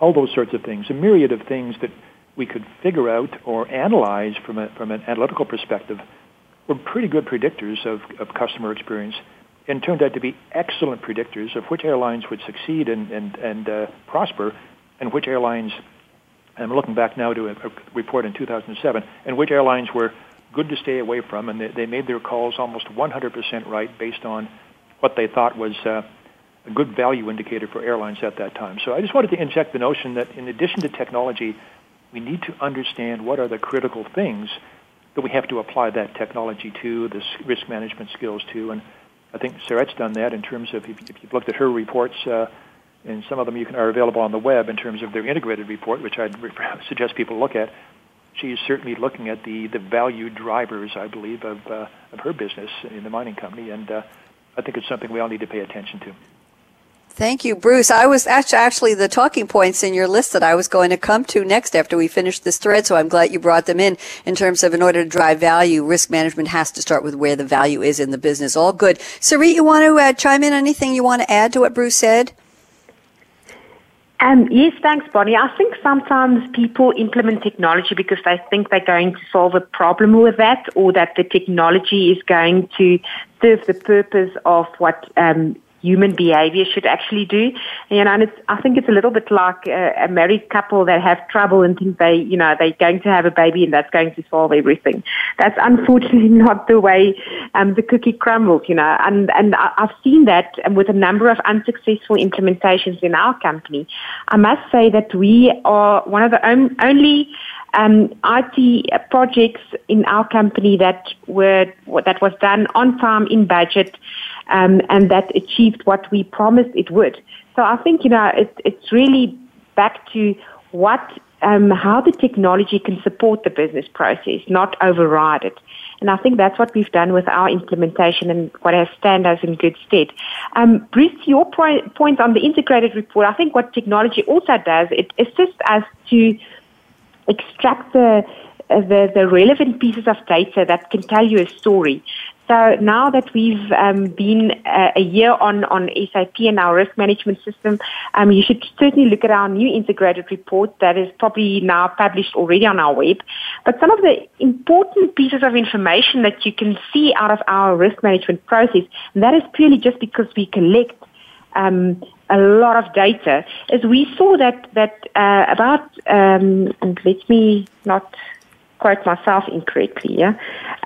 all those sorts of things, a myriad of things that we could figure out or analyze from, a, from an analytical perspective were pretty good predictors of, of customer experience and turned out to be excellent predictors of which airlines would succeed and, and, and uh, prosper and which airlines, I'm looking back now to a, a, report in 2007, and which airlines were good to stay away from, and they, they made their calls almost 100% right based on what they thought was uh, a good value indicator for airlines at that time. So I just wanted to inject the notion that in addition to technology, we need to understand what are the critical things that we have to apply that technology to, the risk management skills to, and I think Sarit's done that in terms of if, if you've looked at her reports, uh, and some of them you can, are available on the web in terms of their integrated report, which I'd re- suggest people look at. She's certainly looking at the, the value drivers, I believe, of, uh, of her business in the mining company, and uh, I think it's something we all need to pay attention to. Thank you, Bruce. I was actually the talking points in your list that I was going to come to next after we finish this thread. So I'm glad you brought them in. In terms of in order to drive value, risk management has to start with where the value is in the business. All good. Sarit, you want to uh, chime in? Anything you want to add to what Bruce said? Um, yes, thanks, Bonnie. I think sometimes people implement technology because they think they're going to solve a problem with that or that the technology is going to serve the purpose of what um, human behavior should actually do. You know, and it's, I think it's a little bit like a, a married couple that have trouble and think they, you know, they're going to have a baby and that's going to solve everything. That's unfortunately not the way um, the cookie crumbles, you know, and, and I've seen that with a number of unsuccessful implementations in our company. I must say that we are one of the only um, IT projects in our company that were that was done on time in budget um, and that achieved what we promised it would. So I think you know it, it's really back to what um, how the technology can support the business process, not override it. And I think that's what we've done with our implementation and what has stand us in good stead. Um, Bruce, your point, point on the integrated report, I think what technology also does, it assists us to extract the the, the relevant pieces of data that can tell you a story. So now that we've um, been uh, a year on, on SAP and our risk management system, um, you should certainly look at our new integrated report that is probably now published already on our web. But some of the important pieces of information that you can see out of our risk management process, that is purely just because we collect um, a lot of data, is we saw that that uh, about um, and let me not quote myself incorrectly, yeah,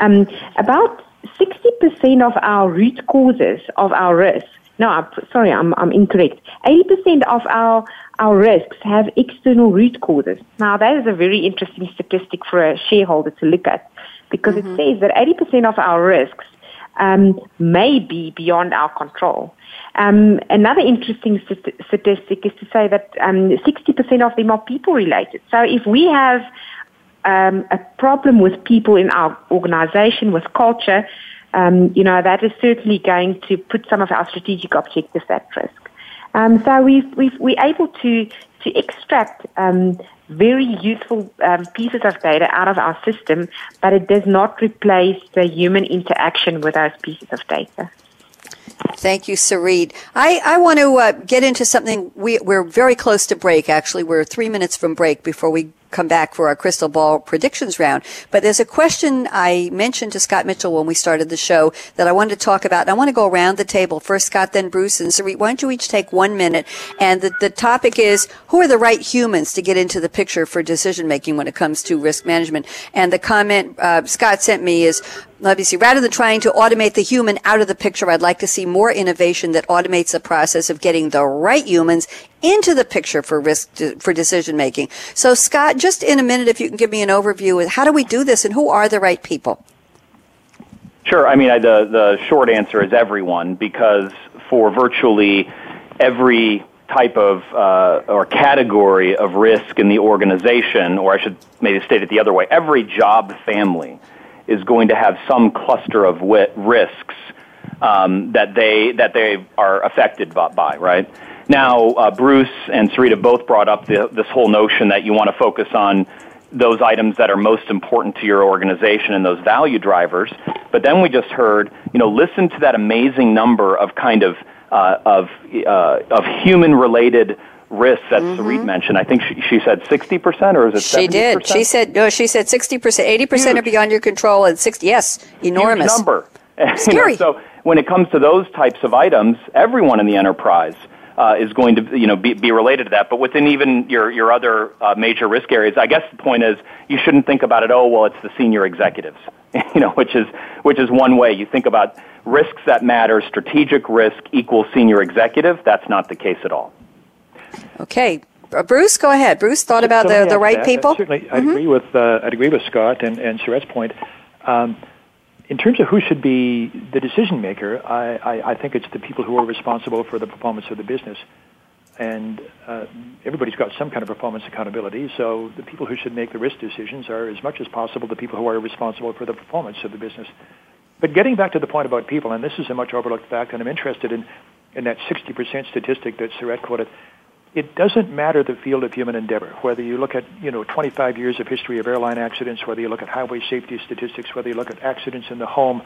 um, about sixty percent of our root causes of our risk. No, I'm, sorry, I'm, I'm incorrect. 80% of our, our risks have external root causes. Now, that is a very interesting statistic for a shareholder to look at because mm-hmm. it says that 80% of our risks um, may be beyond our control. Um, another interesting st- statistic is to say that um, 60% of them are people related. So if we have um, a problem with people in our organization, with culture, um, you know, that is certainly going to put some of our strategic objectives at risk. Um, so we've, we've, we're able to, to extract um, very useful um, pieces of data out of our system, but it does not replace the human interaction with those pieces of data. Thank you, Sarit. I, I want to uh, get into something. We, we're very close to break, actually. We're three minutes from break before we come back for our crystal ball predictions round. But there's a question I mentioned to Scott Mitchell when we started the show that I wanted to talk about. And I want to go around the table. First, Scott, then Bruce and Sarit. Why don't you each take one minute? And the, the topic is who are the right humans to get into the picture for decision making when it comes to risk management? And the comment uh, Scott sent me is let me see. Rather than trying to automate the human out of the picture, I'd like to see more innovation that automates the process of getting the right humans into the picture for risk for decision making. So, Scott, just in a minute, if you can give me an overview of how do we do this and who are the right people? Sure. I mean, I, the the short answer is everyone, because for virtually every type of uh, or category of risk in the organization, or I should maybe state it the other way, every job family is going to have some cluster of risks um, that they that they are affected by right? Now, uh, Bruce and Sarita both brought up the, this whole notion that you want to focus on those items that are most important to your organization and those value drivers. But then we just heard, you know, listen to that amazing number of kind of uh, of uh, of human related risks that mm-hmm. Sarit mentioned. I think she, she said 60% or is it 70%? She did. She said, no, she said 60%. 80% Huge. are beyond your control and 60, yes, enormous. Huge number. Scary. you know, so when it comes to those types of items, everyone in the enterprise uh, is going to you know be, be related to that. But within even your your other uh, major risk areas, I guess the point is you shouldn't think about it. Oh well, it's the senior executives, you know, which is which is one way you think about risks that matter. Strategic risk equals senior executive. That's not the case at all. Okay. Uh, Bruce, go ahead. Bruce thought about so, the, the right people. Certainly, mm-hmm. I agree with uh, I agree with Scott and and Sarit's point. Um, in terms of who should be the decision maker, I, I, I, think it's the people who are responsible for the performance of the business. And uh, everybody's got some kind of performance accountability, so the people who should make the risk decisions are, as much as possible, the people who are responsible for the performance of the business. But getting back to the point about people, and this is a much overlooked fact, and I'm interested in, in that 60% statistic that Sarit quoted it doesn't matter the field of human endeavor, whether you look at, you know, 25 years of history of airline accidents, whether you look at highway safety statistics, whether you look at accidents in the home,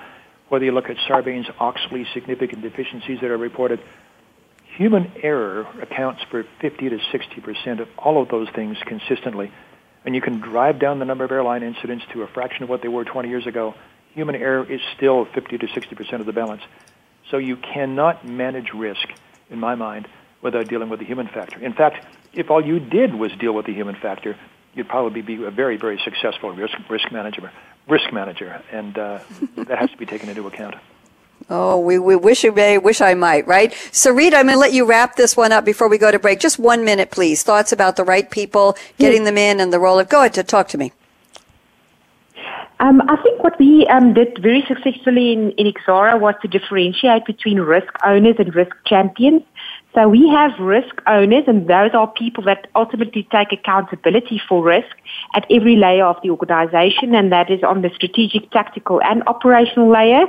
whether you look at Sarbanes-Oxley significant deficiencies that are reported, human error accounts for 50 to 60 percent of all of those things consistently. And you can drive down the number of airline incidents to a fraction of what they were 20 years ago. Human error is still 50 to 60 percent of the balance. So you cannot manage risk, in my mind, without dealing with the human factor. In fact, if all you did was deal with the human factor, you'd probably be a very, very successful risk, risk manager. Risk manager, and uh, that has to be taken into account. Oh, we, we wish you may, wish I might, right? Sarit, I'm going to let you wrap this one up before we go to break. Just one minute, please. Thoughts about the right people, getting them in, and the role of. Go ahead to talk to me. Um, I think what we um, did very successfully in, in Exxaro was to differentiate between risk owners and risk champions. So we have risk owners, and those are people that ultimately take accountability for risk at every layer of the organization, and that is on the strategic, tactical, and operational layer.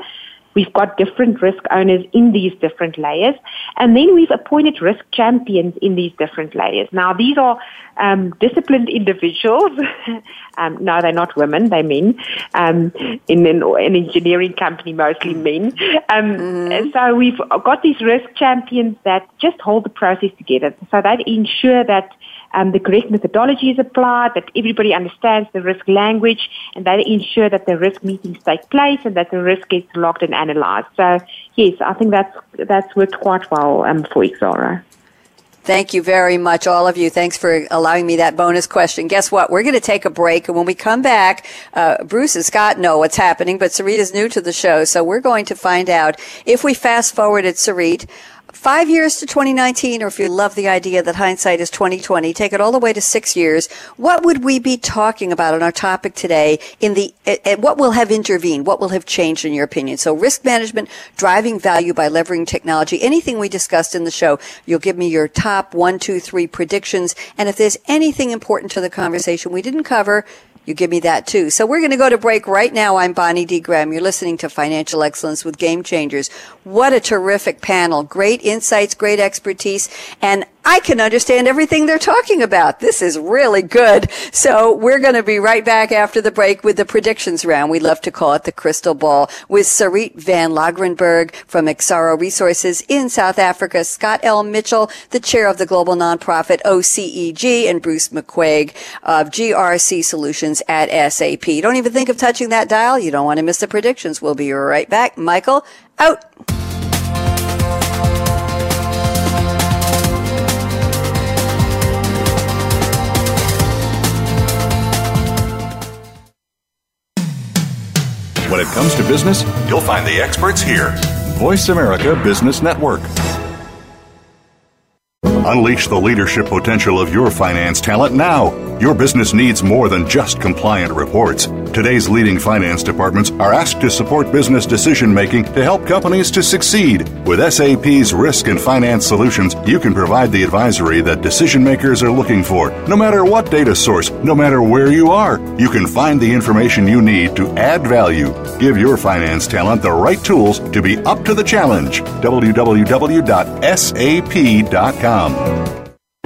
We've got different risk owners in these different layers. And then we've appointed risk champions in these different layers. Now, these are um, disciplined individuals. um, no, they're not women, they're men. Um, in an, an, engineering company, mostly men. Um, mm-hmm. So we've got these risk champions that just hold the process together. So they ensure that um, the correct methodology is applied, that everybody understands the risk language, and they ensure that the risk meetings take place and that the risk gets logged and analyzed. So, yes, I think that's that's worked quite well um, for Exxaro. Thank you very much, all of you. Thanks for allowing me that bonus question. Guess what? We're going to take a break, and when we come back, uh, Bruce and Scott know what's happening, but Sarit is new to the show, so we're going to find out if we fast forward at Sarit five years to 2019, or if you love the idea that hindsight is 2020, take it all the way to six years. What would we be talking about on our topic today? In the uh, what will have intervened? What will have changed in your opinion? So, risk management, driving value by leveraging technology. Anything we discussed in the show, you'll give me your top one, two, three predictions, and if there's anything important to the conversation we didn't cover you give me that too. So we're going to go to break right now. I'm Bonnie D. Graham. You're listening to Financial Excellence with Game Changers. What a terrific panel. Great insights, great expertise. And I can understand everything they're talking about. This is really good. So we're going to be right back after the break with the predictions round. We love to call it the crystal ball with Sarit Van Lagrenberg from Exxaro Resources in South Africa, Scott L. Mitchell, the chair of the global nonprofit OCEG, and Bruce McQuaig of GRC Solutions at SAP. Don't even think of touching that dial. You don't want to miss the predictions. We'll be right back. Michael, out. When it comes to business, you'll find the experts here. Voice America Business Network. Unleash the leadership potential of your finance talent now. Your business needs more than just compliant reports. Today's leading finance departments are asked to support business decision making to help companies to succeed. With SAP's risk and finance solutions, you can provide the advisory that decision makers are looking for. No matter what data source, no matter where you are, you can find the information you need to add value. Give your finance talent the right tools to be up to the challenge. www.sap.com.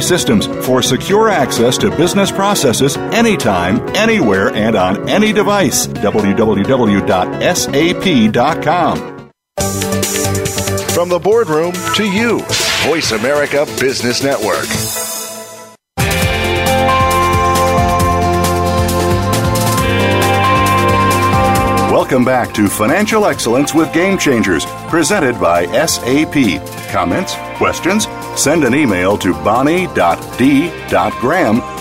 systems for secure access to business processes anytime, anywhere, and on any device. www.sap.com. From the boardroom to you, Voice America Business Network. Welcome back to Financial Excellence with Game Changers, presented by SAP. Comments? Questions? Send an email to bonnie.d.graham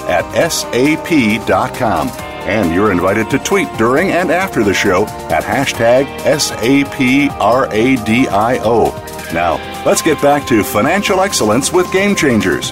at sap.com. And you're invited to tweet during and after the show at hashtag SAPRADIO. Now, let's get back to financial excellence with Game Changers.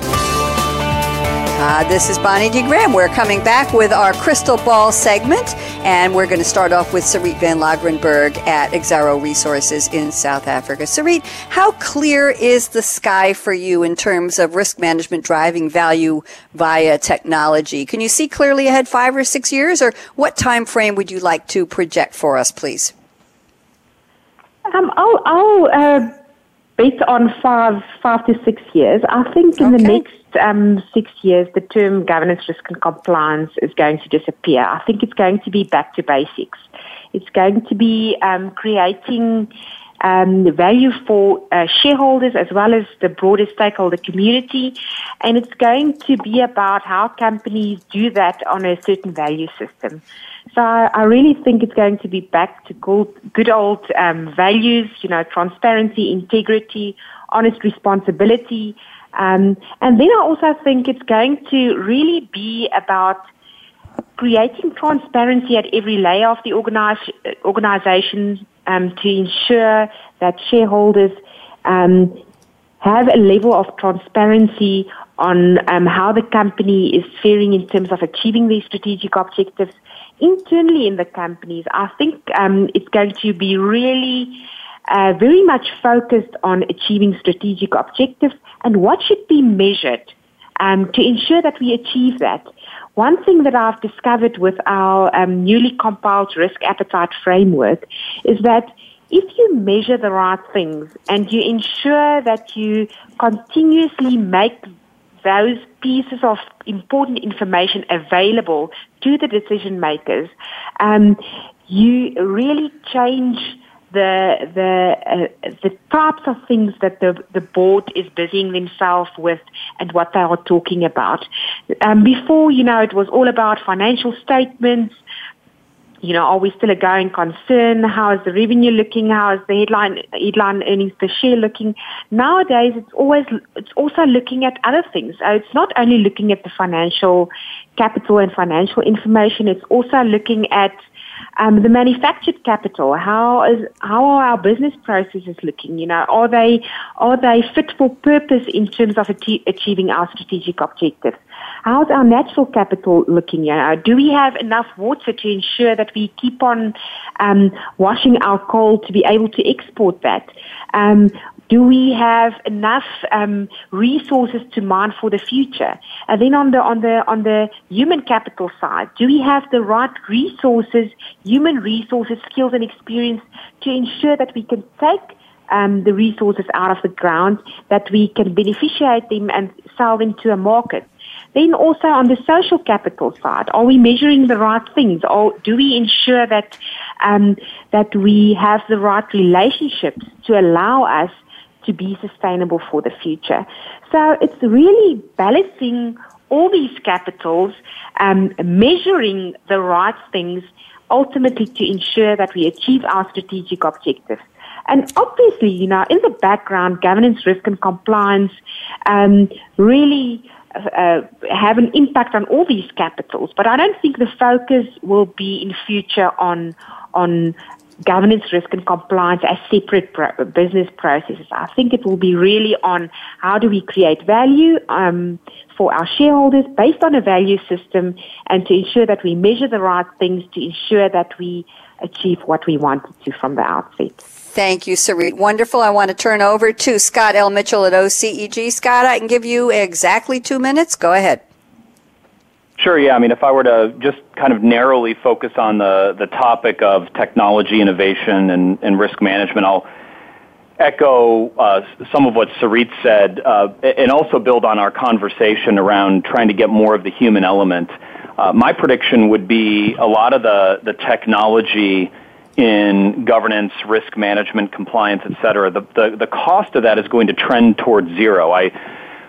Uh, this is Bonnie D. Graham. We're coming back with our crystal ball segment, and we're going to start off with Sarit Van Lagrenberg at Exxaro Resources in South Africa. Sarit, how clear is the sky for you in terms of risk management driving value via technology? Can you see clearly ahead five or six years, or what time frame would you like to project for us, please? Um, I'll, I'll uh, based on five, five to six years. I think in okay. the next um, six years, the term governance, risk, and compliance is going to disappear. I think it's going to be back to basics. It's going to be um, creating um, value for uh, shareholders as well as the broader stakeholder community. And it's going to be about how companies do that on a certain value system. So I, I really think it's going to be back to good, good old um, values, you know, transparency, integrity, honest responsibility, um, and then I also think it's going to really be about creating transparency at every layer of the organize, organization um, to ensure that shareholders um, have a level of transparency on um, how the company is faring in terms of achieving these strategic objectives internally in the companies. I think um, it's going to be really uh, very much focused on achieving strategic objectives and what should be measured um, to ensure that we achieve that. One thing that I've discovered with our um, newly compiled risk appetite framework is that if you measure the right things and you ensure that you continuously make those pieces of important information available to the decision makers, um, you really change the the uh, the types of things that the the board is busying themselves with and what they are talking about. Um, before, you know, it was all about financial statements. You know, are we still a going concern? How is the revenue looking? How is the headline headline earnings per share looking? Nowadays, it's always it's also looking at other things. It's not only looking at the financial capital and financial information. It's also looking at um, the manufactured capital, how is how are our business processes looking? You know, are they are they fit for purpose in terms of achieving our strategic objectives? How's our natural capital looking? You know, do we have enough water to ensure that we keep on um, washing our coal to be able to export that? Um, do we have enough um, resources to mine for the future? And then on the on the on the human capital side, do we have the right resources, human resources, skills, and experience to ensure that we can take um, the resources out of the ground, that we can beneficiate them and sell them to a market? Then also on the social capital side, are we measuring the right things? Or do we ensure that um, that we have the right relationships to allow us to be sustainable for the future. So it's really balancing all these capitals, um, measuring the right things, ultimately to ensure that we achieve our strategic objectives. And obviously, you know, in the background, governance, risk, and compliance um, really uh, have an impact on all these capitals. But I don't think the focus will be in future on on governance, risk, and compliance as separate pro- business processes. I think it will be really on how do we create value um, for our shareholders based on a value system and to ensure that we measure the right things to ensure that we achieve what we wanted to from the outset. Thank you, Sarit. Wonderful. I want to turn over to Scott L. Mitchell at OCEG. Scott, I can give you exactly two minutes. Go ahead. Sure. Yeah. I mean, if I were to just kind of narrowly focus on the the topic of technology innovation and, and risk management, I'll echo uh, some of what Sarit said, uh, and also build on our conversation around trying to get more of the human element. Uh, my prediction would be a lot of the the technology in governance, risk management, compliance, et cetera. The, the the cost of that is going to trend towards zero. I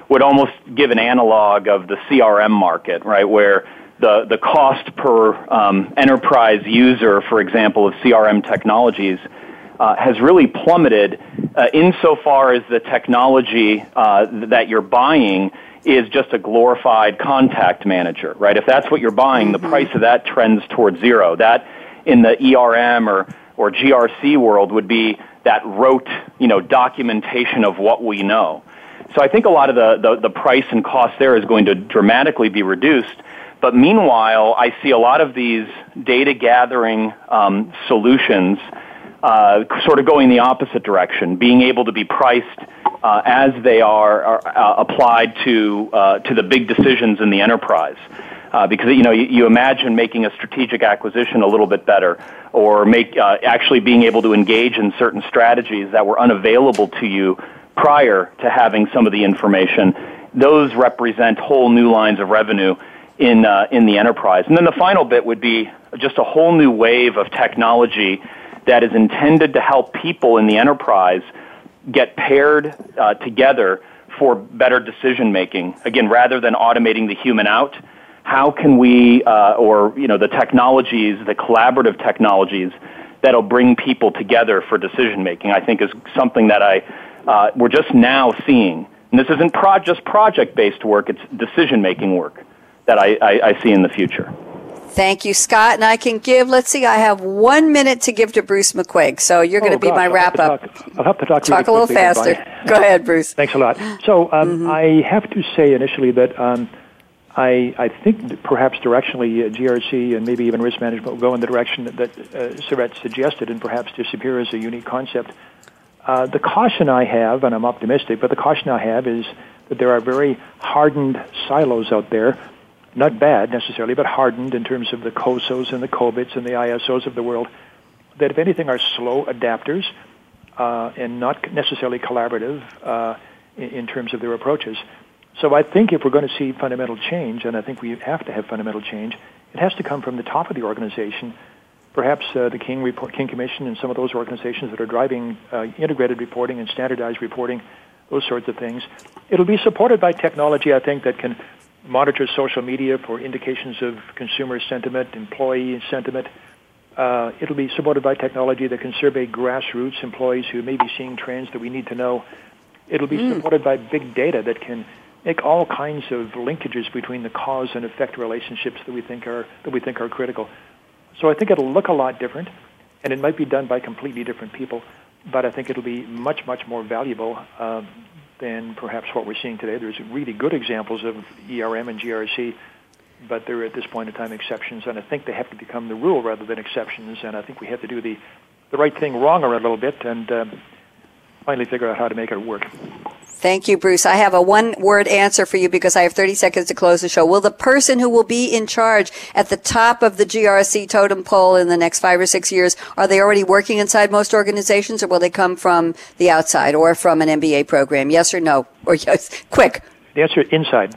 would almost give an analog of the CRM market, right, where the, the cost per um, enterprise user, for example, of CRM technologies uh, has really plummeted uh, insofar as the technology uh, that you're buying is just a glorified contact manager, right? If that's what you're buying, the mm-hmm. price of that trends towards zero. That in the ERM or, or GRC world would be that rote, you know, documentation of what we know. So I think a lot of the, the, the price and cost there is going to dramatically be reduced. But meanwhile, I see a lot of these data gathering um, solutions uh, sort of going the opposite direction, being able to be priced uh, as they are, are uh, applied to uh, to the big decisions in the enterprise. Uh, because you know you, you, imagine making a strategic acquisition a little bit better, or make uh, actually being able to engage in certain strategies that were unavailable to you prior to having some of the information. Those represent whole new lines of revenue in, uh, in the enterprise. And then the final bit would be just a whole new wave of technology that is intended to help people in the enterprise get paired uh, together for better decision making. Again, rather than automating the human out, how can we, uh, or you know, the technologies, the collaborative technologies that'll bring people together for decision making, I think is something that I uh, we're just now seeing. And this isn't pro- just project based work, it's decision making work that I, I, I see in the future. Thank you, Scott. And I can give, let's see, I have one minute to give to Bruce McQuaig. So you're going oh, to be gosh, my I'll wrap up. I'll have to talk, talk really a little faster. Go ahead, Bruce. Thanks a lot. So um, mm-hmm. I have to say initially that um, I, I think perhaps directionally uh, GRC and maybe even risk management will go in the direction that, that uh, Sarit suggested and perhaps disappear as a unique concept. Uh, the caution I have, and I'm optimistic, but the caution I have is that there are very hardened silos out there, not bad necessarily, but hardened in terms of the COSOs and the COBITs and the ISOs of the world that, if anything, are slow adapters uh, and not necessarily collaborative uh, in, in terms of their approaches. So I think if we're going to see fundamental change, and I think we have to have fundamental change, it has to come from the top of the organization. Perhaps uh, the King, Report, King Commission and some of those organizations that are driving uh, integrated reporting and standardized reporting, those sorts of things. It'll be supported by technology, I think, that can monitor social media for indications of consumer sentiment, employee sentiment. Uh, it'll be supported by technology that can survey grassroots employees who may be seeing trends that we need to know. It'll be mm. supported by big data that can make all kinds of linkages between the cause and effect relationships that we think are that we think are critical. So I think it'll look a lot different, and it might be done by completely different people, but I think it'll be much much more valuable um, than perhaps what we're seeing today. There's really good examples of ERM and GRC, but they're at this point in time exceptions, and I think they have to become the rule rather than exceptions. And I think we have to do the the right thing wronger a little bit and um, finally figure out how to make it work. Thank you, Bruce. I have a one word answer for you because I have 30 seconds to close the show. Will the person who will be in charge at the top of the GRC totem pole in the next five or six years, are they already working inside most organizations or will they come from the outside or from an MBA program? Yes or no? Or yes, quick. The answer is inside.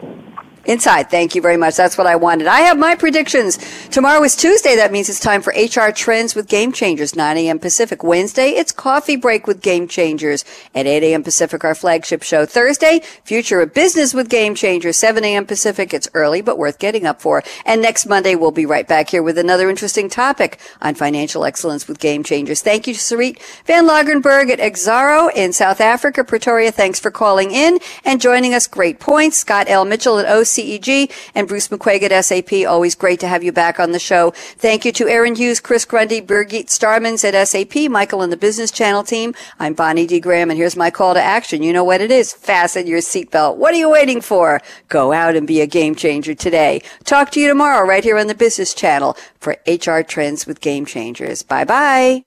Inside. Thank you very much. That's what I wanted. I have my predictions. Tomorrow is Tuesday. That means it's time for HR Trends with Game Changers, 9 a.m. Pacific. Wednesday, it's Coffee Break with Game Changers at 8 a.m. Pacific, our flagship show. Thursday, Future of Business with Game Changers, 7 a.m. Pacific. It's early, but worth getting up for. And next Monday, we'll be right back here with another interesting topic on financial excellence with Game Changers. Thank you to Sarit Van Lagerberg at Exxaro in South Africa, Pretoria. Thanks for calling in and joining us. Great points. Scott L. Mitchell at OC CEG, and Bruce McQuaig at SAP. Always great to have you back on the show. Thank you to Aaron Hughes, Chris Grundy, Birgit Starmans at SAP, Michael and the Business Channel team. I'm Bonnie D. Graham, and here's my call to action. You know what it is. Fasten your seatbelt. What are you waiting for? Go out and be a game changer today. Talk to you tomorrow right here on the Business Channel for HR Trends with Game Changers. Bye bye.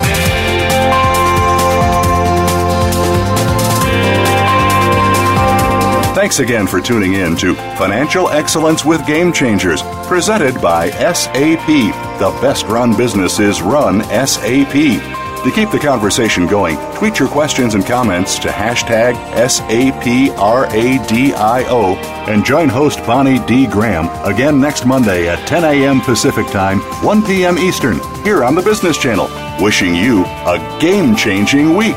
Thanks again for tuning in to Financial Excellence with Game Changers, presented by SAP. The best run businesses run SAP. To keep the conversation going, tweet your questions and comments to hashtag SAPRADIO and join host Bonnie D. Graham again next Monday at 10 a.m. Pacific Time, 1 p.m. Eastern, here on the Business Channel. Wishing you a game changing week.